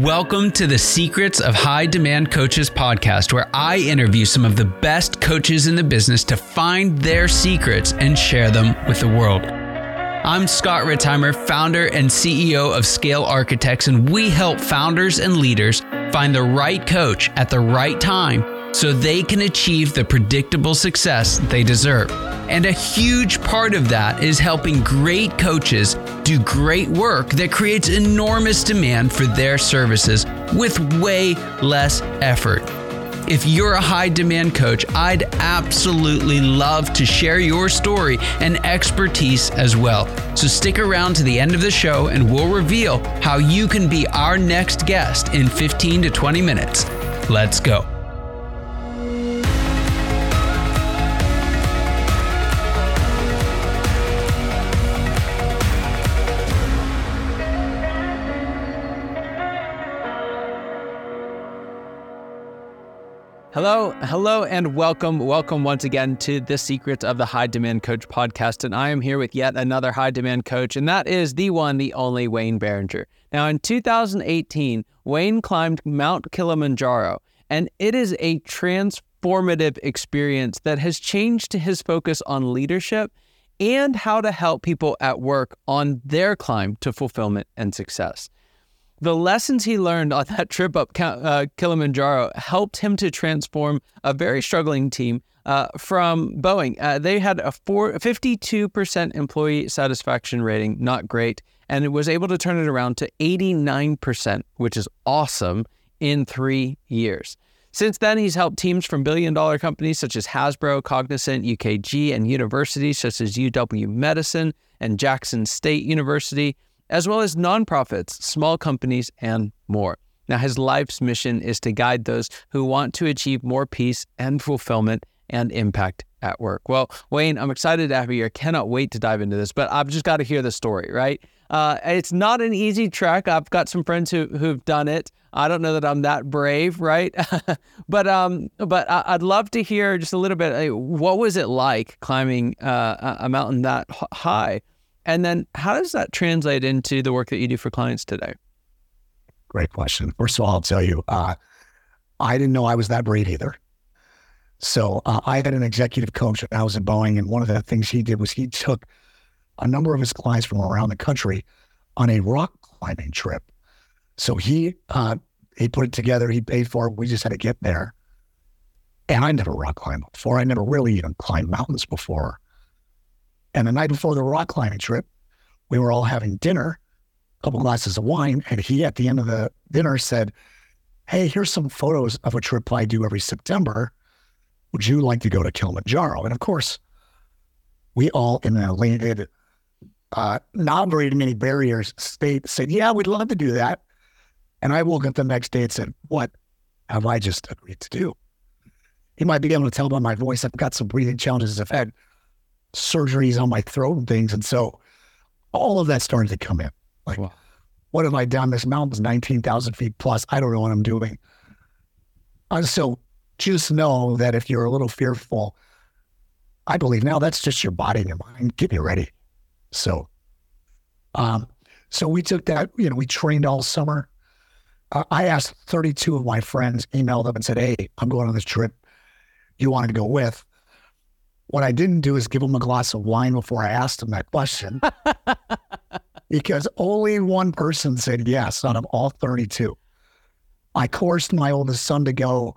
Welcome to the Secrets of High Demand Coaches podcast, where I interview some of the best coaches in the business to find their secrets and share them with the world. I'm Scott Ritzheimer, founder and CEO of Scale Architects, and we help founders and leaders find the right coach at the right time so they can achieve the predictable success they deserve. And a huge part of that is helping great coaches do great work that creates enormous demand for their services with way less effort. If you're a high demand coach, I'd absolutely love to share your story and expertise as well. So stick around to the end of the show and we'll reveal how you can be our next guest in 15 to 20 minutes. Let's go. Hello, hello, and welcome, welcome once again to the Secrets of the High Demand Coach podcast. And I am here with yet another high demand coach, and that is the one, the only Wayne Barringer. Now, in 2018, Wayne climbed Mount Kilimanjaro, and it is a transformative experience that has changed his focus on leadership and how to help people at work on their climb to fulfillment and success the lessons he learned on that trip up uh, Kilimanjaro helped him to transform a very struggling team uh, from Boeing. Uh, they had a four, 52% employee satisfaction rating, not great, and it was able to turn it around to 89%, which is awesome, in three years. Since then, he's helped teams from billion dollar companies such as Hasbro, Cognizant, UKG, and universities such as UW Medicine and Jackson State University as well as nonprofits, small companies, and more. Now, his life's mission is to guide those who want to achieve more peace and fulfillment and impact at work. Well, Wayne, I'm excited to have you here. Cannot wait to dive into this, but I've just got to hear the story, right? Uh, it's not an easy trek. I've got some friends who who've done it. I don't know that I'm that brave, right? but um, but I'd love to hear just a little bit. what was it like climbing uh, a mountain that high? And then how does that translate into the work that you do for clients today? Great question. First of all, I'll tell you, uh, I didn't know I was that brave either. So uh, I had an executive coach when I was at Boeing, and one of the things he did was he took a number of his clients from around the country on a rock climbing trip. So he uh, he put it together. He paid for it. We just had to get there. And I never rock climbed before. I never really even climbed mountains before. And the night before the rock climbing trip, we were all having dinner, a couple glasses of wine. And he, at the end of the dinner, said, Hey, here's some photos of a trip I do every September. Would you like to go to Kilimanjaro? And of course, we all in a landed, uh, not very many barriers state said, Yeah, we'd love to do that. And I woke up the next day and said, What have I just agreed to do? He might be able to tell by my voice, I've got some breathing challenges I've had surgeries on my throat and things. And so all of that started to come in. Like, wow. what have I done? This mountain's 19,000 feet plus. I don't know what I'm doing. Uh, so just know that if you're a little fearful, I believe now that's just your body and your mind. Get me ready. So, um, so we took that, you know, we trained all summer. Uh, I asked 32 of my friends, emailed them and said, Hey, I'm going on this trip. You wanted to go with? What I didn't do is give him a glass of wine before I asked him that question because only one person said yes out of all 32. I coerced my oldest son to go,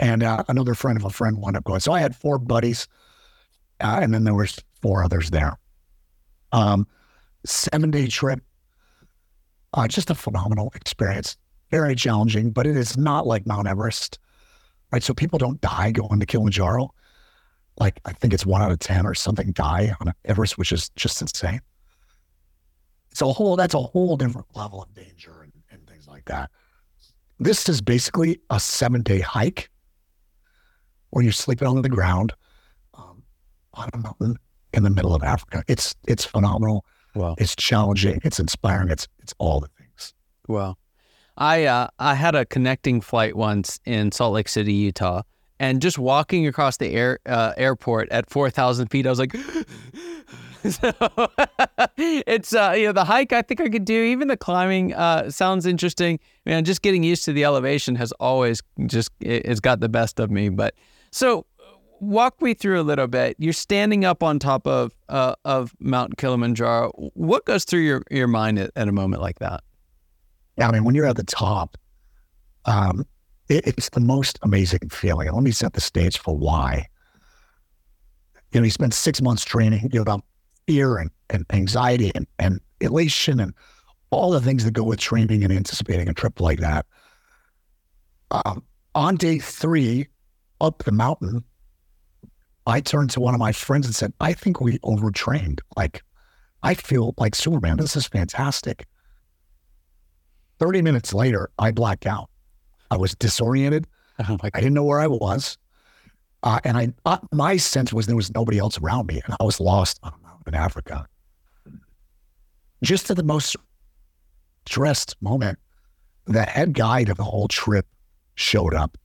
and uh, another friend of a friend wound up going. So I had four buddies, uh, and then there was four others there. Um, seven day trip, uh, just a phenomenal experience. Very challenging, but it is not like Mount Everest, right? So people don't die going to Kilimanjaro like I think it's one out of ten or something die on Everest, which is just insane. It's a whole that's a whole different level of danger and, and things like that. This is basically a seven day hike where you're sleeping on the ground um, on a mountain in the middle of Africa. It's it's phenomenal. Wow. It's challenging. It's inspiring. It's it's all the things. Wow. I uh, I had a connecting flight once in Salt Lake City, Utah, and just walking across the air uh, airport at 4,000 feet, I was like, so it's uh, you know the hike I think I could do. Even the climbing uh, sounds interesting. Man, just getting used to the elevation has always just it's got the best of me. But so walk me through a little bit. You're standing up on top of uh, of Mount Kilimanjaro. What goes through your your mind at, at, a moment like that? Yeah, I mean, when you're at the top, um, it, it's the most amazing feeling. Let me set the stage for why. You know, you spend six months training. You know about fear and, and anxiety and, and elation and all the things that go with training and anticipating a trip like that. Um, on day three, up the mountain, I turned to one of my friends and said, I think we overtrained. Like, I feel like Superman. This is fantastic. 30 minutes later, I blacked out. I was disoriented. Like I didn't know where I was. Uh, and I, uh, my sense was there was nobody else around me, and I was lost in Africa. Just at the most stressed moment, the head guide of the whole trip showed up,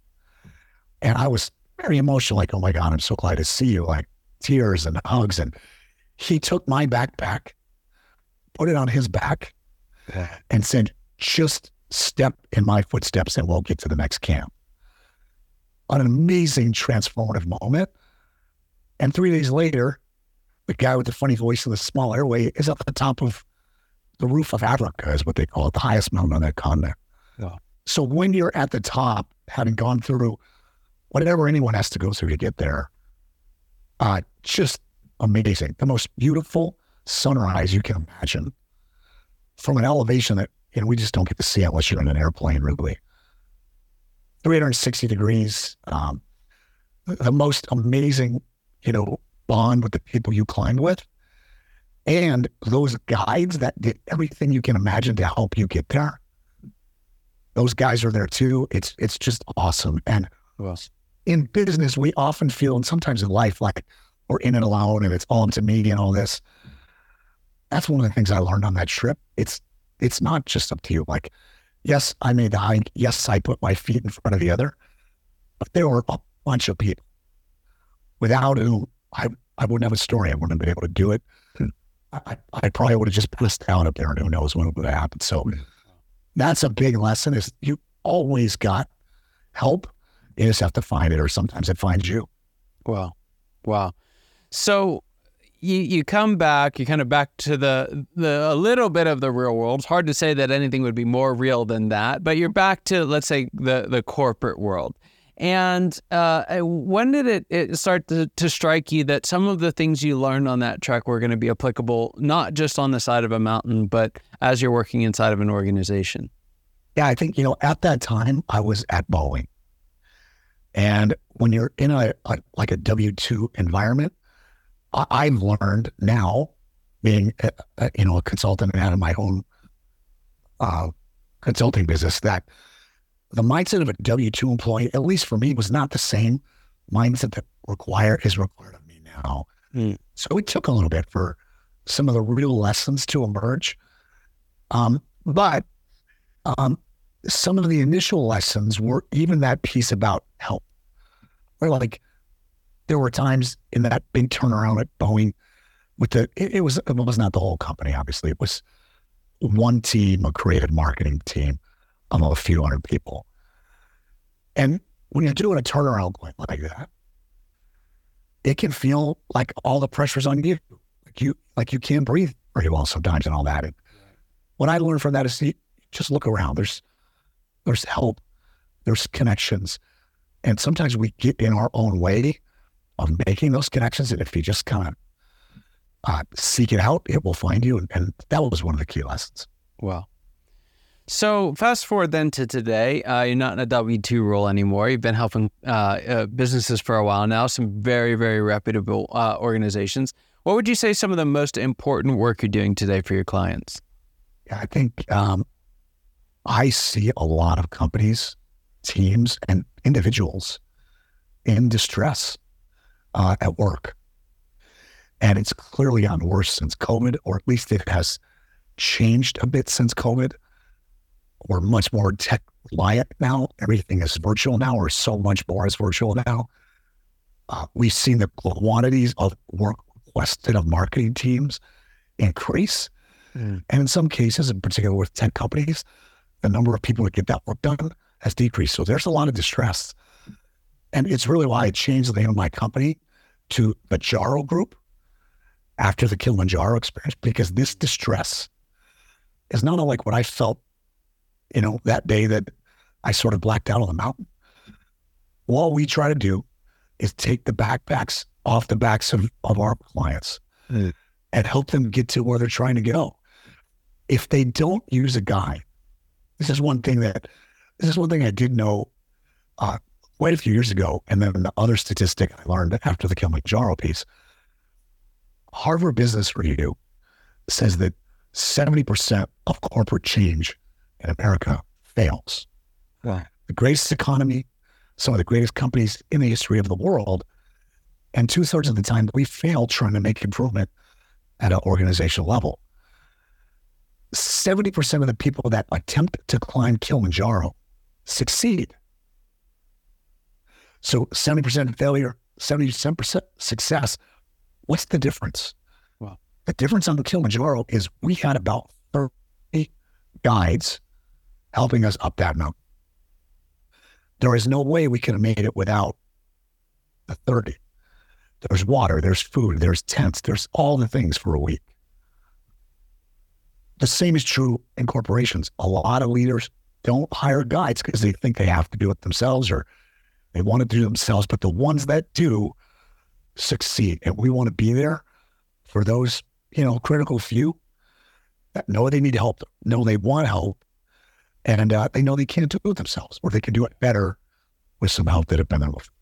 and I was very emotional. Like, oh my god, I'm so glad to see you. Like tears and hugs, and he took my backpack, put it on his back, and said, "Just step in my footsteps, and we'll get to the next camp." An amazing transformative moment. And three days later, the guy with the funny voice and the small airway is at the top of the roof of Africa, is what they call it, the highest mountain on that continent. Yeah. So when you're at the top, having gone through whatever anyone has to go through to get there, uh, just amazing. The most beautiful sunrise you can imagine from an elevation that know we just don't get to see it unless you're in an airplane, really. 360 degrees. Um, the most amazing, you know, bond with the people you climbed with. And those guides that did everything you can imagine to help you get there. Those guys are there too. It's it's just awesome. And well, in business, we often feel, and sometimes in life, like we're in it alone and it's all up to me and all this. That's one of the things I learned on that trip. It's it's not just up to you. Like, yes, I made the hike. Yes, I put my feet in front of the other, but there were a bunch of people without whom I, I wouldn't have a story. I wouldn't have been able to do it. I, I probably would have just passed out up there and who knows what would have happened. So hmm. that's a big lesson is you always got help. You just have to find it or sometimes it finds you. Wow. Wow. So you you come back, you kind of back to the the a little bit of the real world. It's hard to say that anything would be more real than that, but you're back to let's say the the corporate world. And uh, when did it, it start to, to, strike you that some of the things you learned on that trek were going to be applicable, not just on the side of a mountain, but as you're working inside of an organization? Yeah, I think, you know, at that time, I was at Boeing. And when you're in a, a like a W 2 environment, I, have learned now, being, a, a, you know, a consultant and out of my own uh, consulting business, that the mindset of a W two employee, at least for me, was not the same mindset that require is required of me now. Mm. So it took a little bit for some of the real lessons to emerge. Um, but um, some of the initial lessons were even that piece about help. Where like there were times in that big turnaround at Boeing with the it, it was it was not the whole company, obviously. It was one team, a creative marketing team of a few hundred people. And when you're doing a turnaround like that, it can feel like all the pressure's on you. Like you like you can't breathe very well sometimes and all that. And what I learned from that is just look around. There's there's help, there's connections. And sometimes we get in our own way of making those connections. And if you just kind of uh, seek it out, it will find you. And, and that was one of the key lessons. Wow. So fast forward then to today. Uh, you're not in a W two role anymore. You've been helping uh, uh, businesses for a while now. Some very very reputable uh, organizations. What would you say some of the most important work you're doing today for your clients? I think um, I see a lot of companies, teams, and individuals in distress uh, at work, and it's clearly on worse since COVID, or at least it has changed a bit since COVID we're much more tech reliant now. Everything is virtual now, or so much more is virtual now. Uh, we've seen the quantities of work requested of marketing teams increase. Mm. And in some cases, in particular with tech companies, the number of people that get that work done has decreased. So there's a lot of distress. And it's really why I changed the name of my company to the Jaro Group after the Kilimanjaro experience, because this distress is not unlike what I felt, you know, that day that I sort of blacked out on the mountain. All we try to do is take the backpacks off the backs of, of our clients mm. and help them get to where they're trying to go. If they don't use a guide, this is one thing that this is one thing I did know uh, quite a few years ago. And then the other statistic I learned after the Kilimanjaro piece, Harvard Business Review says that 70% of corporate change in America fails. Wow. The greatest economy, some of the greatest companies in the history of the world. And two thirds of the time, we fail trying to make improvement at an organizational level. 70% of the people that attempt to climb Kilimanjaro succeed. So 70% failure, 70% success. What's the difference? Well, the difference on the Kilimanjaro is we had about 30 guides helping us up that mountain. There is no way we could have made it without the 30. There's water, there's food, there's tents, there's all the things for a week. The same is true in corporations. A lot of leaders don't hire guides because they think they have to do it themselves or they want to do themselves. But the ones that do succeed, and we want to be there for those, you know, critical few that know they need help, know they want help, and uh, they know they can't do it themselves, or they can do it better with some help that have been there before.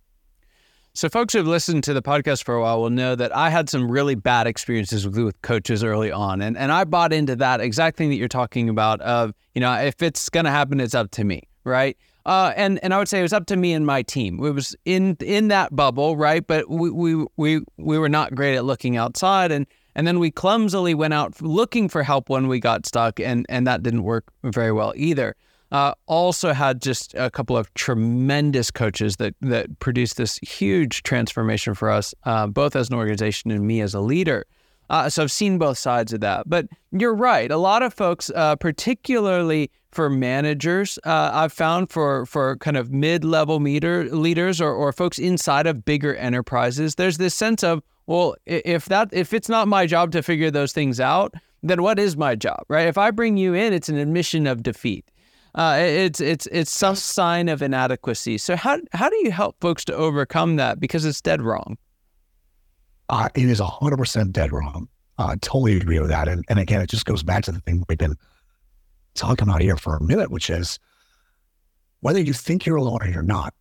So, folks who have listened to the podcast for a while will know that I had some really bad experiences with, with coaches early on, and and I bought into that exact thing that you're talking about. Of you know, if it's going to happen, it's up to me, right? Uh, and and I would say it was up to me and my team. It was in in that bubble, right? But we we we we were not great at looking outside, and and then we clumsily went out looking for help when we got stuck, and and that didn't work very well either. Uh, also had just a couple of tremendous coaches that that produced this huge transformation for us, uh, both as an organization and me as a leader. Uh, so I've seen both sides of that. But you're right. A lot of folks, uh, particularly for managers, uh, I've found for for kind of mid-level meter leaders or, or folks inside of bigger enterprises, there's this sense of well, if that if it's not my job to figure those things out, then what is my job, right? If I bring you in, it's an admission of defeat. Uh, it's it's it's some sign of inadequacy. So how how do you help folks to overcome that because it's dead wrong? Uh, it is hundred percent dead wrong. I uh, totally agree with that. And and again, it just goes back to the thing we've been talking about here for a minute, which is whether you think you're alone or you're not,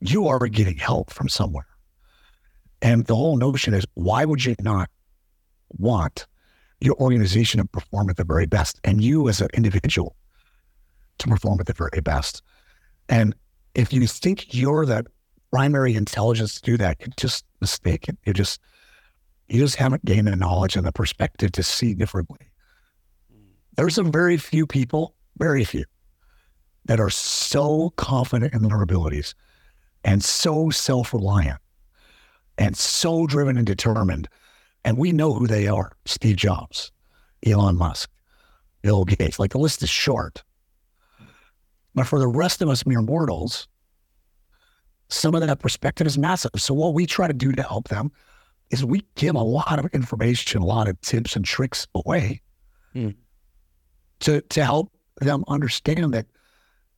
you are getting help from somewhere. And the whole notion is why would you not want your organization to perform at the very best and you as an individual to perform at the very best? And if you think you're that primary intelligence to do that, you're just mistaken. You just you just haven't gained the knowledge and the perspective to see differently. There's some very few people, very few, that are so confident in their abilities and so self-reliant and so driven and determined. And we know who they are Steve Jobs, Elon Musk, Bill Gates. Like the list is short. But for the rest of us mere mortals, some of that perspective is massive. So what we try to do to help them is we give a lot of information, a lot of tips and tricks away mm. To to help them understand that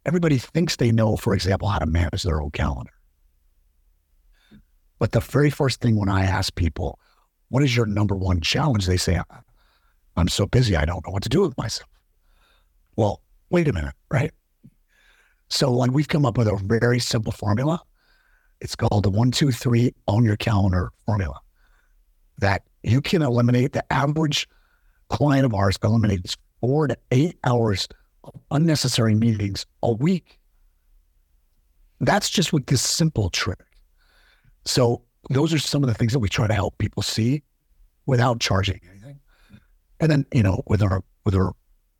everybody thinks they know, for example, how to manage their own calendar. But the very first thing when I ask people, what is your number one challenge? They say, I'm so busy, I don't know what to do with myself. Well, wait a minute, right? So, like, we've come up with a very simple formula. It's called the one, two, three, on your calendar formula that you can eliminate. The average client of ours eliminates four to eight hours of unnecessary meetings a week. That's just with this simple trick. So those are some of the things that we try to help people see without charging anything. And then, you know, with our with our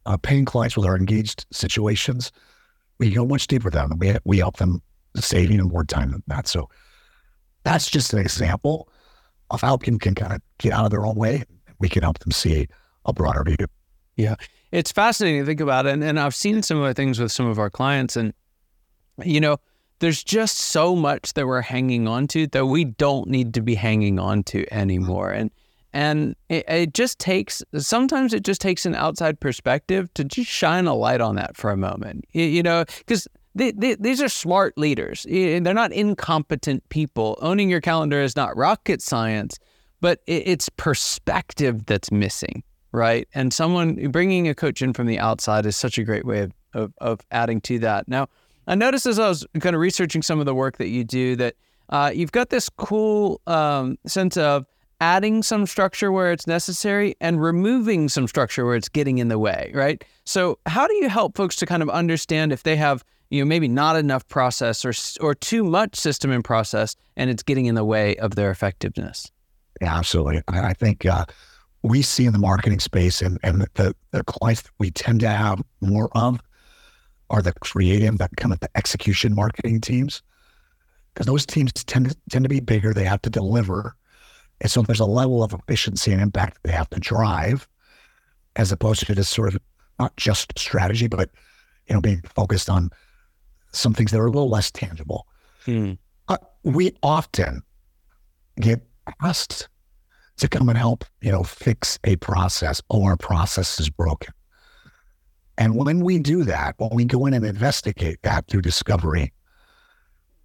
uh, paying clients, with our engaged situations, we go much deeper than them. We we help them save even more time than that. So that's just an example of how people can kind of get out of their own way. We can help them see a broader view. Yeah. It's fascinating to think about it. And, and I've seen the things with some of our clients. And, you know, there's just so much that we're hanging on to that we don't need to be hanging on to anymore. And, and it, it just takes, sometimes it just takes an outside perspective to just shine a light on that for a moment, you, you know, because they, they, these are smart leaders. They're not incompetent people. Owning your calendar is not rocket science, but it's perspective that's missing, right? And someone bringing a coach in from the outside is such a great way of, of, of adding to that. Now, I noticed as I was kind of researching some of the work that you do that uh, you've got this cool um, sense of adding some structure where it's necessary and removing some structure where it's getting in the way, right? So, how do you help folks to kind of understand if they have you know maybe not enough process or or too much system and process and it's getting in the way of their effectiveness yeah absolutely i, I think uh, we see in the marketing space and, and the, the clients that we tend to have more of are the creative that kind of the execution marketing teams because those teams tend to, tend to be bigger they have to deliver and so there's a level of efficiency and impact they have to drive as opposed to just sort of not just strategy but you know being focused on some things that are a little less tangible. Hmm. Uh, we often get asked to come and help, you know, fix a process or our process is broken. And when we do that, when we go in and investigate that through discovery,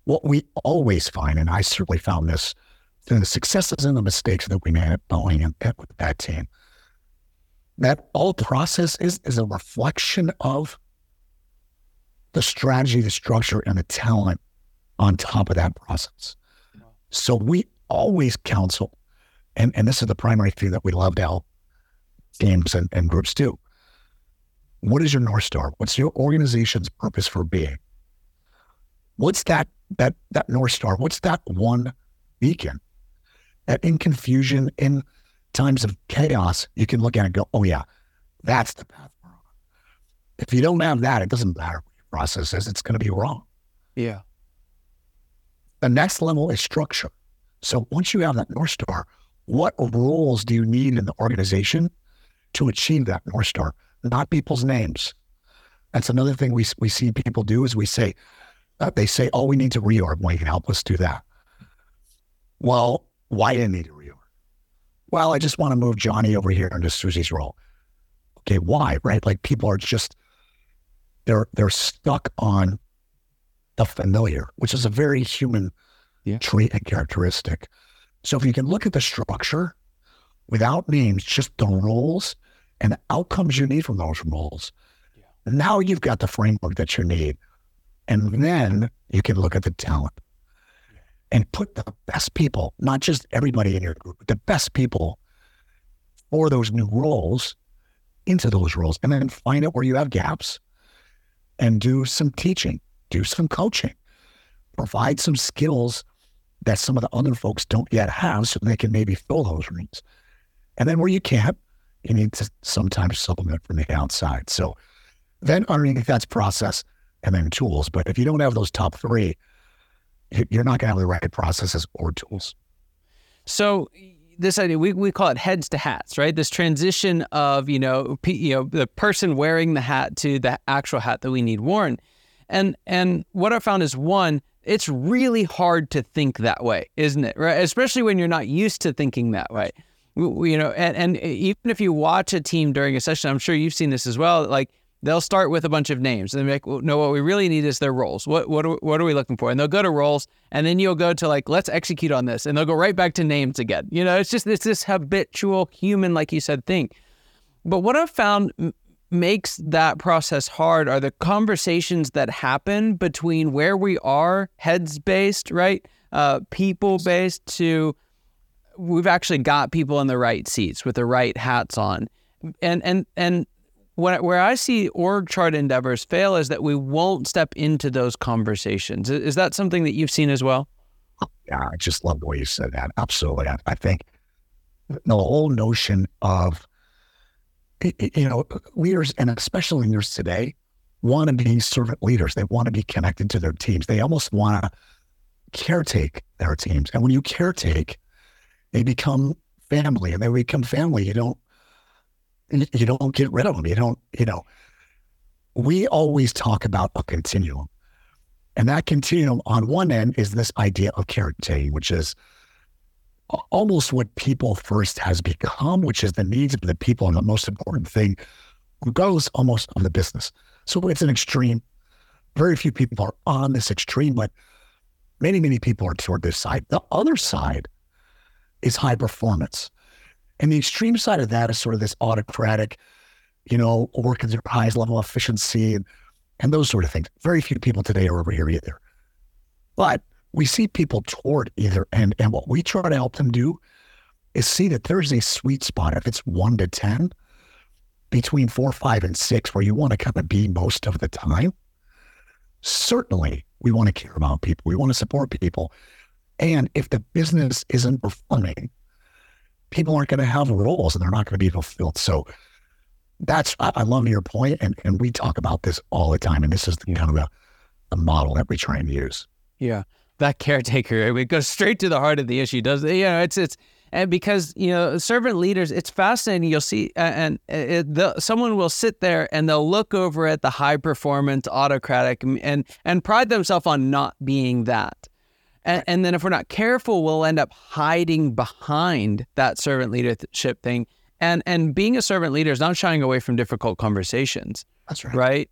what we always find, and I certainly found this through the successes and the mistakes that we made at Boeing and with that team, that all process is, is a reflection of the strategy, the structure, and the talent on top of that process. So we always counsel, and, and this is the primary thing that we love to help teams and, and groups do. What is your North Star? What's your organization's purpose for being? What's that that that North Star? What's that one beacon that in confusion, in times of chaos, you can look at it and go, oh yeah, that's the path we're on. If you don't have that, it doesn't matter what your process is, it's going to be wrong. Yeah. The next level is structure. So once you have that North Star, what roles do you need in the organization to achieve that North Star? Not people's names. That's another thing we, we see people do is we say, uh, they say, oh, we need to reorg. Well, you can help us do that. Well, why do you need to reorg? Well, I just want to move Johnny over here into Susie's role. Okay, why? Right? Like people are just they're they're stuck on the familiar, which is a very human yeah. trait and characteristic. So if you can look at the structure without names, just the roles and the outcomes you need from those roles, yeah. now you've got the framework that you need. And then you can look at the talent and put the best people, not just everybody in your group, but the best people for those new roles into those roles and then find out where you have gaps and do some teaching, do some coaching, provide some skills that some of the other folks don't yet have so they can maybe fill those rooms. And then where you can't, you need to sometimes supplement from the outside. So then underneath that's process and then tools. But if you don't have those top three, you're not going to have the right processes or tools. So this idea we, we call it heads to hats right this transition of you know p, you know the person wearing the hat to the actual hat that we need worn and and what i found is one it's really hard to think that way isn't it right especially when you're not used to thinking that way you know and, and even if you watch a team during a session i'm sure you've seen this as well like they'll start with a bunch of names and they're like, well, no, what we really need is their roles. What what are, what are we looking for? And they'll go to roles, and then you'll go to like, let's execute on this, and they'll go right back to names again. You know, it's just it's this habitual human, like you said, thing. But what I've found makes that process hard are the conversations that happen between where we are, heads based, right, uh, people based, to we've actually got people in the right seats with the right hats on, and and and when, where I see org chart endeavors fail is that we won't step into those conversations. Is that something that you've seen as well? Yeah, I just love the way you said that. Absolutely. I, I think the whole notion of, you know, leaders, and especially leaders today, want to be servant leaders. They want to be connected to their teams. They almost want to caretake their teams. And when you caretake, they become family, and they become family. You don't you don't get rid of them. You don't, you know. We always talk about a continuum. And that continuum on one end is this idea of caretaking, which is almost what people first has become, which is the needs of the people and the most important thing, regardless almost of the business. So it's an extreme. Very few people are on this extreme, but many, many people are toward this side. The other side is high performance. And the extreme side of that is sort of this autocratic, you know, working at highest level of efficiency and, and those sort of things. Very few people today are over here either. But we see people toward either end. And what we try to help them do is see that there's a sweet spot. If it's one to 10, between four, five, and six, where you want to kind of be most of the time. Certainly, we want to care about people. We want to support people. And if the business isn't performing, people aren't going to have roles and they're not going to be fulfilled. So that's, I, I, love your point, And, and we talk about this all the time. And this is the, kind of a, the model that we try and use. Yeah. That caretaker, it goes straight to the heart of the issue, does it? You know, it's, it's, and because you know servant leaders it's fascinating. You'll see and uh, it, the, someone will sit there and they'll look over at the high performance autocratic and and pride themselves on not being that. And, and then if we're not careful we'll end up hiding behind that servant leadership thing. And and being a servant leader is not shying away from difficult conversations that's right. right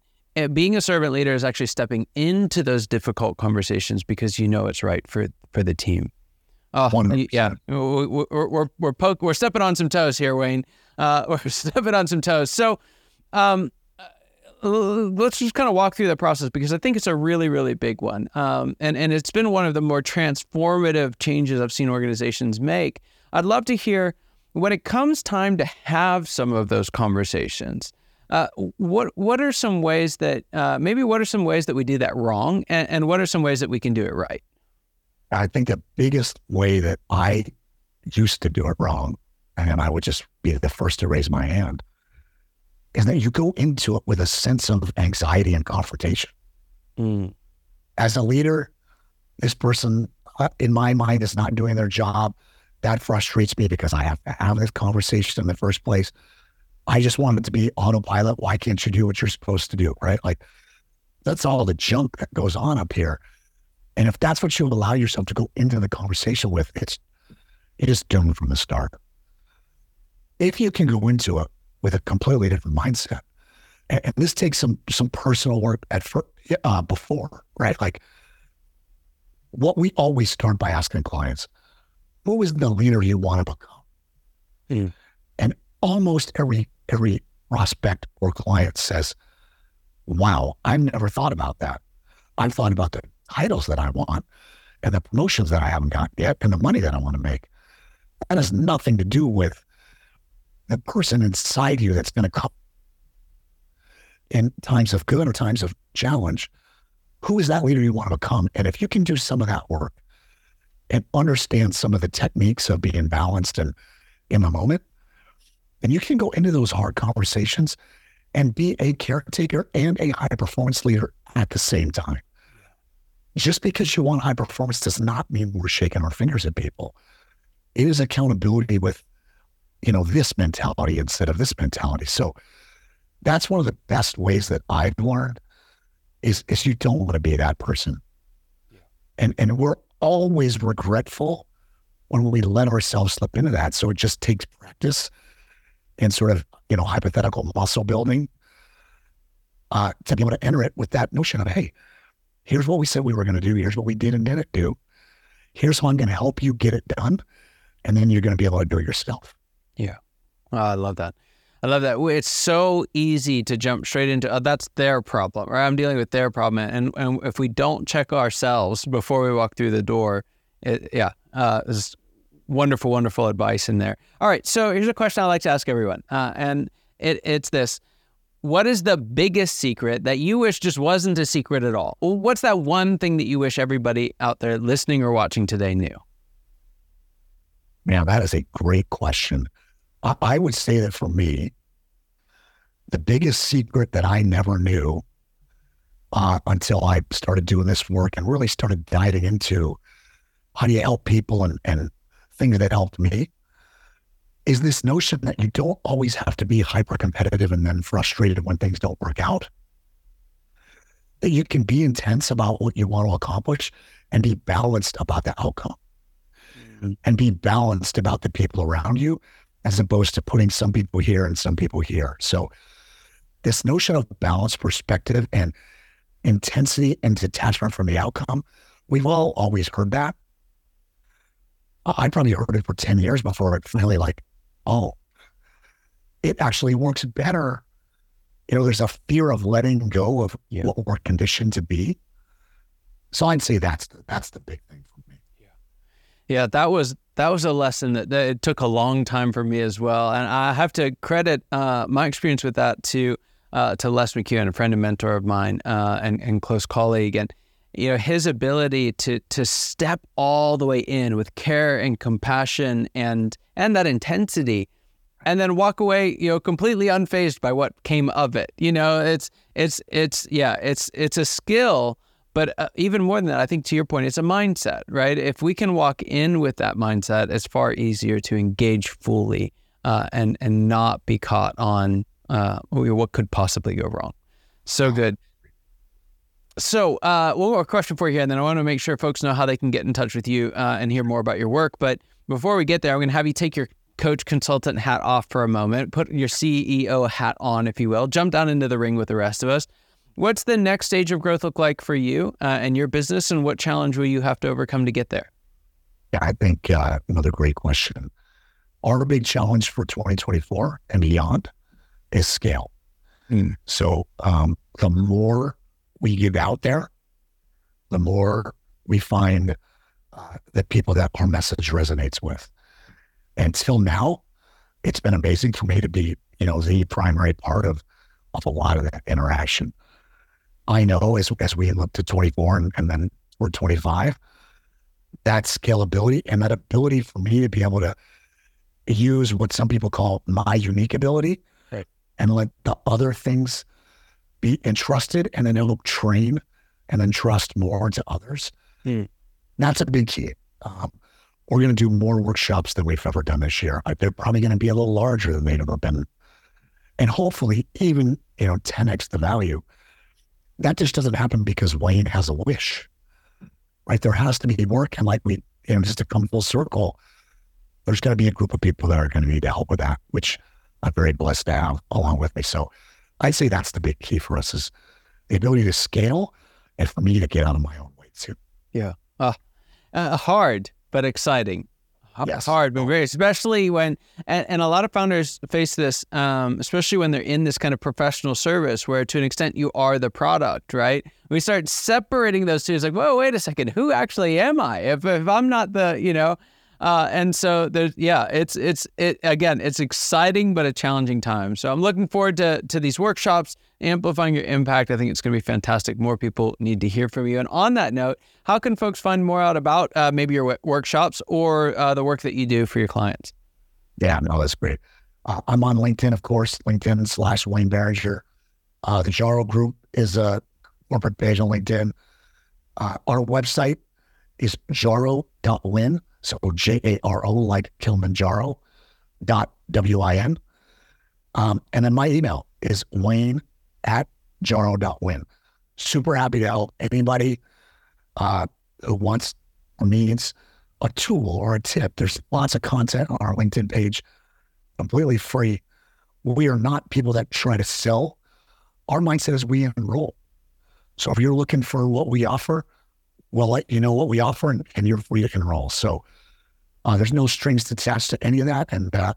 being a servant leader is actually stepping into those difficult conversations because you know it's right for for the team Oh, 100%. yeah. We're, we're, we're, poke, we're stepping on some toes here, Wayne. Uh, we're stepping on some toes. So um, uh, let's just kind of walk through the process because I think it's a really, really big one. Um, and, and it's been one of the more transformative changes I've seen organizations make. I'd love to hear when it comes time to have some of those conversations. Uh, what what are some ways that uh, maybe what are some ways that we do that wrong, and, and what are some ways that we can do it right? I think the biggest way that I used to do it wrong, and I would just be the first to raise my hand, is that you go into it with a sense of anxiety and confrontation. Mm. As a leader, this person, uh, in my mind, is not doing their job. That frustrates me because I have to have this conversation in the first place. I just want it to be autopilot. Why can't you do what you're supposed to do? Right? Like, that's all the junk that goes on up here. And if that's what you allow yourself to go into the conversation with, it's it is doomed from the start. If you can go into it with a completely different mindset, and, and this takes some some personal work at uh, before, right? Like what we always start by asking clients, who is the leader you want to become? Mm. And almost every every prospect or client says, "Wow, I've never thought about that. I've thought about the titles that I want and the promotions that I haven't got yet and the money that I want to make. That has nothing to do with the person inside you that's going to come in times of good or times of challenge. Who is that leader you want to become? And if you can do some of that work and understand some of the techniques of being balanced and in the moment, then you can go into those hard conversations and be a caretaker and a high performance leader at the same time. Just because you want high performance does not mean we're shaking our fingers at people. It is accountability with, you know, this mentality instead of this mentality. So that's one of the best ways that I've learned is is you don't want to be that person. Yeah. And and we're always regretful when we let ourselves slip into that. So it just takes practice and sort of, you know, hypothetical muscle building uh, to be able to enter it with that notion of, hey, Here's what we said we were going to do. Here's what we did and didn't do. Here's how I'm going to help you get it done. And then you're going to be able to do it yourself. Yeah. Oh, I love that. I love that. It's so easy to jump straight into oh, that's their problem, right? I'm dealing with their problem, and and if we don't check ourselves before we walk through the door, it, yeah, uh, is wonderful, wonderful advice in there. All right, so here's a question I like to ask everyone, uh, and it, it's this: what is the biggest secret that you wish just wasn't a secret at all? What's that one thing that you wish everybody out there listening or watching today knew? Man, that is a great question. I would say that for me, the biggest secret that I never knew uh, until I started doing this work and really started diving into how do you help people and, and things that helped me is this notion that you don't always have to be hyper competitive and then frustrated when things don't work out. That you can be intense about what you want to accomplish and be balanced about the outcome mm-hmm. and be balanced about the people around you as opposed to putting some people here and some people here. So, this notion of balanced perspective and intensity and detachment from the outcome, we've all always heard that. I probably heard it for 10 years before it finally like oh, it actually works better. You know, there's a fear of letting go of yeah. what we're conditioned to be. So I'd say that's the, that's the big thing for me. Yeah, yeah, that was that was a lesson that, that it took a long time for me as well, and I have to credit uh, my experience with that to uh, to Les McKeown, a friend and mentor of mine, uh, and and close colleague, and you know his ability to to step all the way in with care and compassion and and that intensity and then walk away you know completely unfazed by what came of it. You know it's it's it's yeah it's it's a skill but uh, even more than that i think to your point it's a mindset right? If we can walk in with that mindset it's far easier to engage fully uh, and and not be caught on uh, what could possibly go wrong. So good so, uh, one more question for you, and then I want to make sure folks know how they can get in touch with you uh, and hear more about your work. But before we get there, I'm going to have you take your coach consultant hat off for a moment, put your CEO hat on, if you will, jump down into the ring with the rest of us. What's the next stage of growth look like for you uh, and your business, and what challenge will you have to overcome to get there? Yeah, I think uh, another great question. Our big challenge for 2024 and beyond is scale. Mm. So, um, the more we get out there, the more we find uh, that people that our message resonates with. Until now, it's been amazing for me to be, you know, the primary part of of a lot of that interaction. I know as as we look to 24 and, and then we're 25, that scalability and that ability for me to be able to use what some people call my unique ability right. and let the other things be entrusted and then it'll train and then trust more to others. Hmm. That's a big key. Um, we're going to do more workshops than we've ever done this year. They're probably going to be a little larger than they've ever been. And hopefully even, you know, 10x the value. That just doesn't happen because Wayne has a wish, right? There has to be work. And like we, you know, just to come full circle, there's going to be a group of people that are going to need to help with that, which I'm very blessed to have along with me. So I'd say that's the big key for us is the ability to scale and for me to get out of my own way too. Yeah. Uh, uh, hard, but exciting. Yes. Hard, but very, especially when, and, and a lot of founders face this, um, especially when they're in this kind of professional service where to an extent you are the product, right? We start separating those two. It's like, whoa, wait a second, who actually am I? If, if I'm not the, you know, uh, and so there's yeah, it's it's it again, it's exciting but a challenging time. So I'm looking forward to to these workshops, amplifying your impact. I think it's going to be fantastic. More people need to hear from you. And on that note, how can folks find more out about uh, maybe your w- workshops or uh, the work that you do for your clients? Yeah, no, that's great. Uh, I'm on LinkedIn, of course, LinkedIn slash Wayne Barringer. Uh, the Jaro Group is a corporate page on LinkedIn. Uh, our website is jaro.win. So J A R O, like Kilimanjaro dot W I N. Um, and then my email is wayne at jaro.win. Super happy to help anybody uh, who wants or needs a tool or a tip. There's lots of content on our LinkedIn page, completely free. We are not people that try to sell. Our mindset is we enroll. So if you're looking for what we offer, we'll let you know what we offer and, and you're free to enroll. So uh, there's no strings attached to any of that. And uh,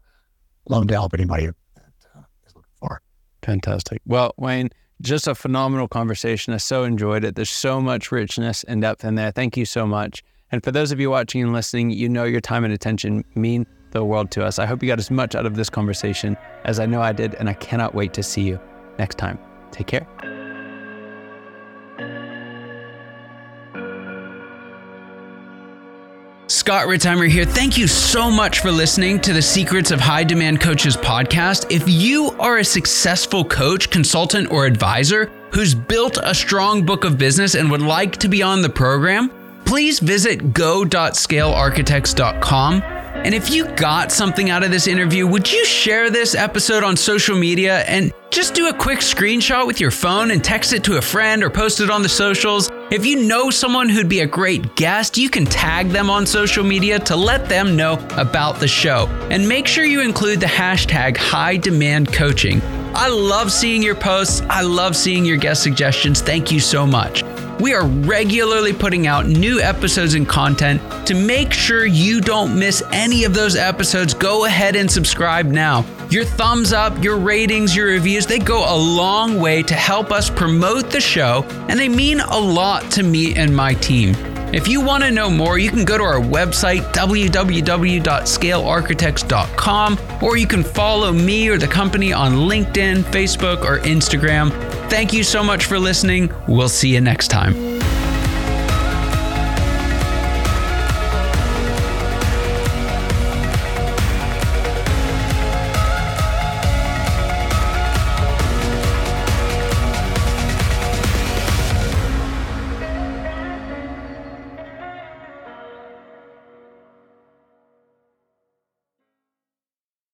love to help anybody that uh, is looking for. Fantastic. Well, Wayne, just a phenomenal conversation. I so enjoyed it. There's so much richness and depth in there. Thank you so much. And for those of you watching and listening, you know your time and attention mean the world to us. I hope you got as much out of this conversation as I know I did, and I cannot wait to see you next time. Take care. Scott Ritzheimer here. Thank you so much for listening to the Secrets of High Demand Coaches podcast. If you are a successful coach, consultant, or advisor who's built a strong book of business and would like to be on the program, please visit go.scalearchitects.com And if you got something out of this interview, would you share this episode on social media and just do a quick screenshot with your phone and text it to a friend or post it on the socials? If you know someone who'd be a great guest, you can tag them on social media to let them know about the show. And make sure you include the hashtag high demand coaching. I love seeing your posts. I love seeing your guest suggestions. Thank you so much. We are regularly putting out new episodes and content. To make sure you don't miss any of those episodes, go ahead and subscribe now. Your thumbs up, your ratings, your reviews, they go a long way to help us promote the show, and they mean a lot to me and my team. If you want to know more, you can go to our website, www.scalearchitects.com, or you can follow me or the company on LinkedIn, Facebook, or Instagram. Thank you so much for listening. We'll see you next time.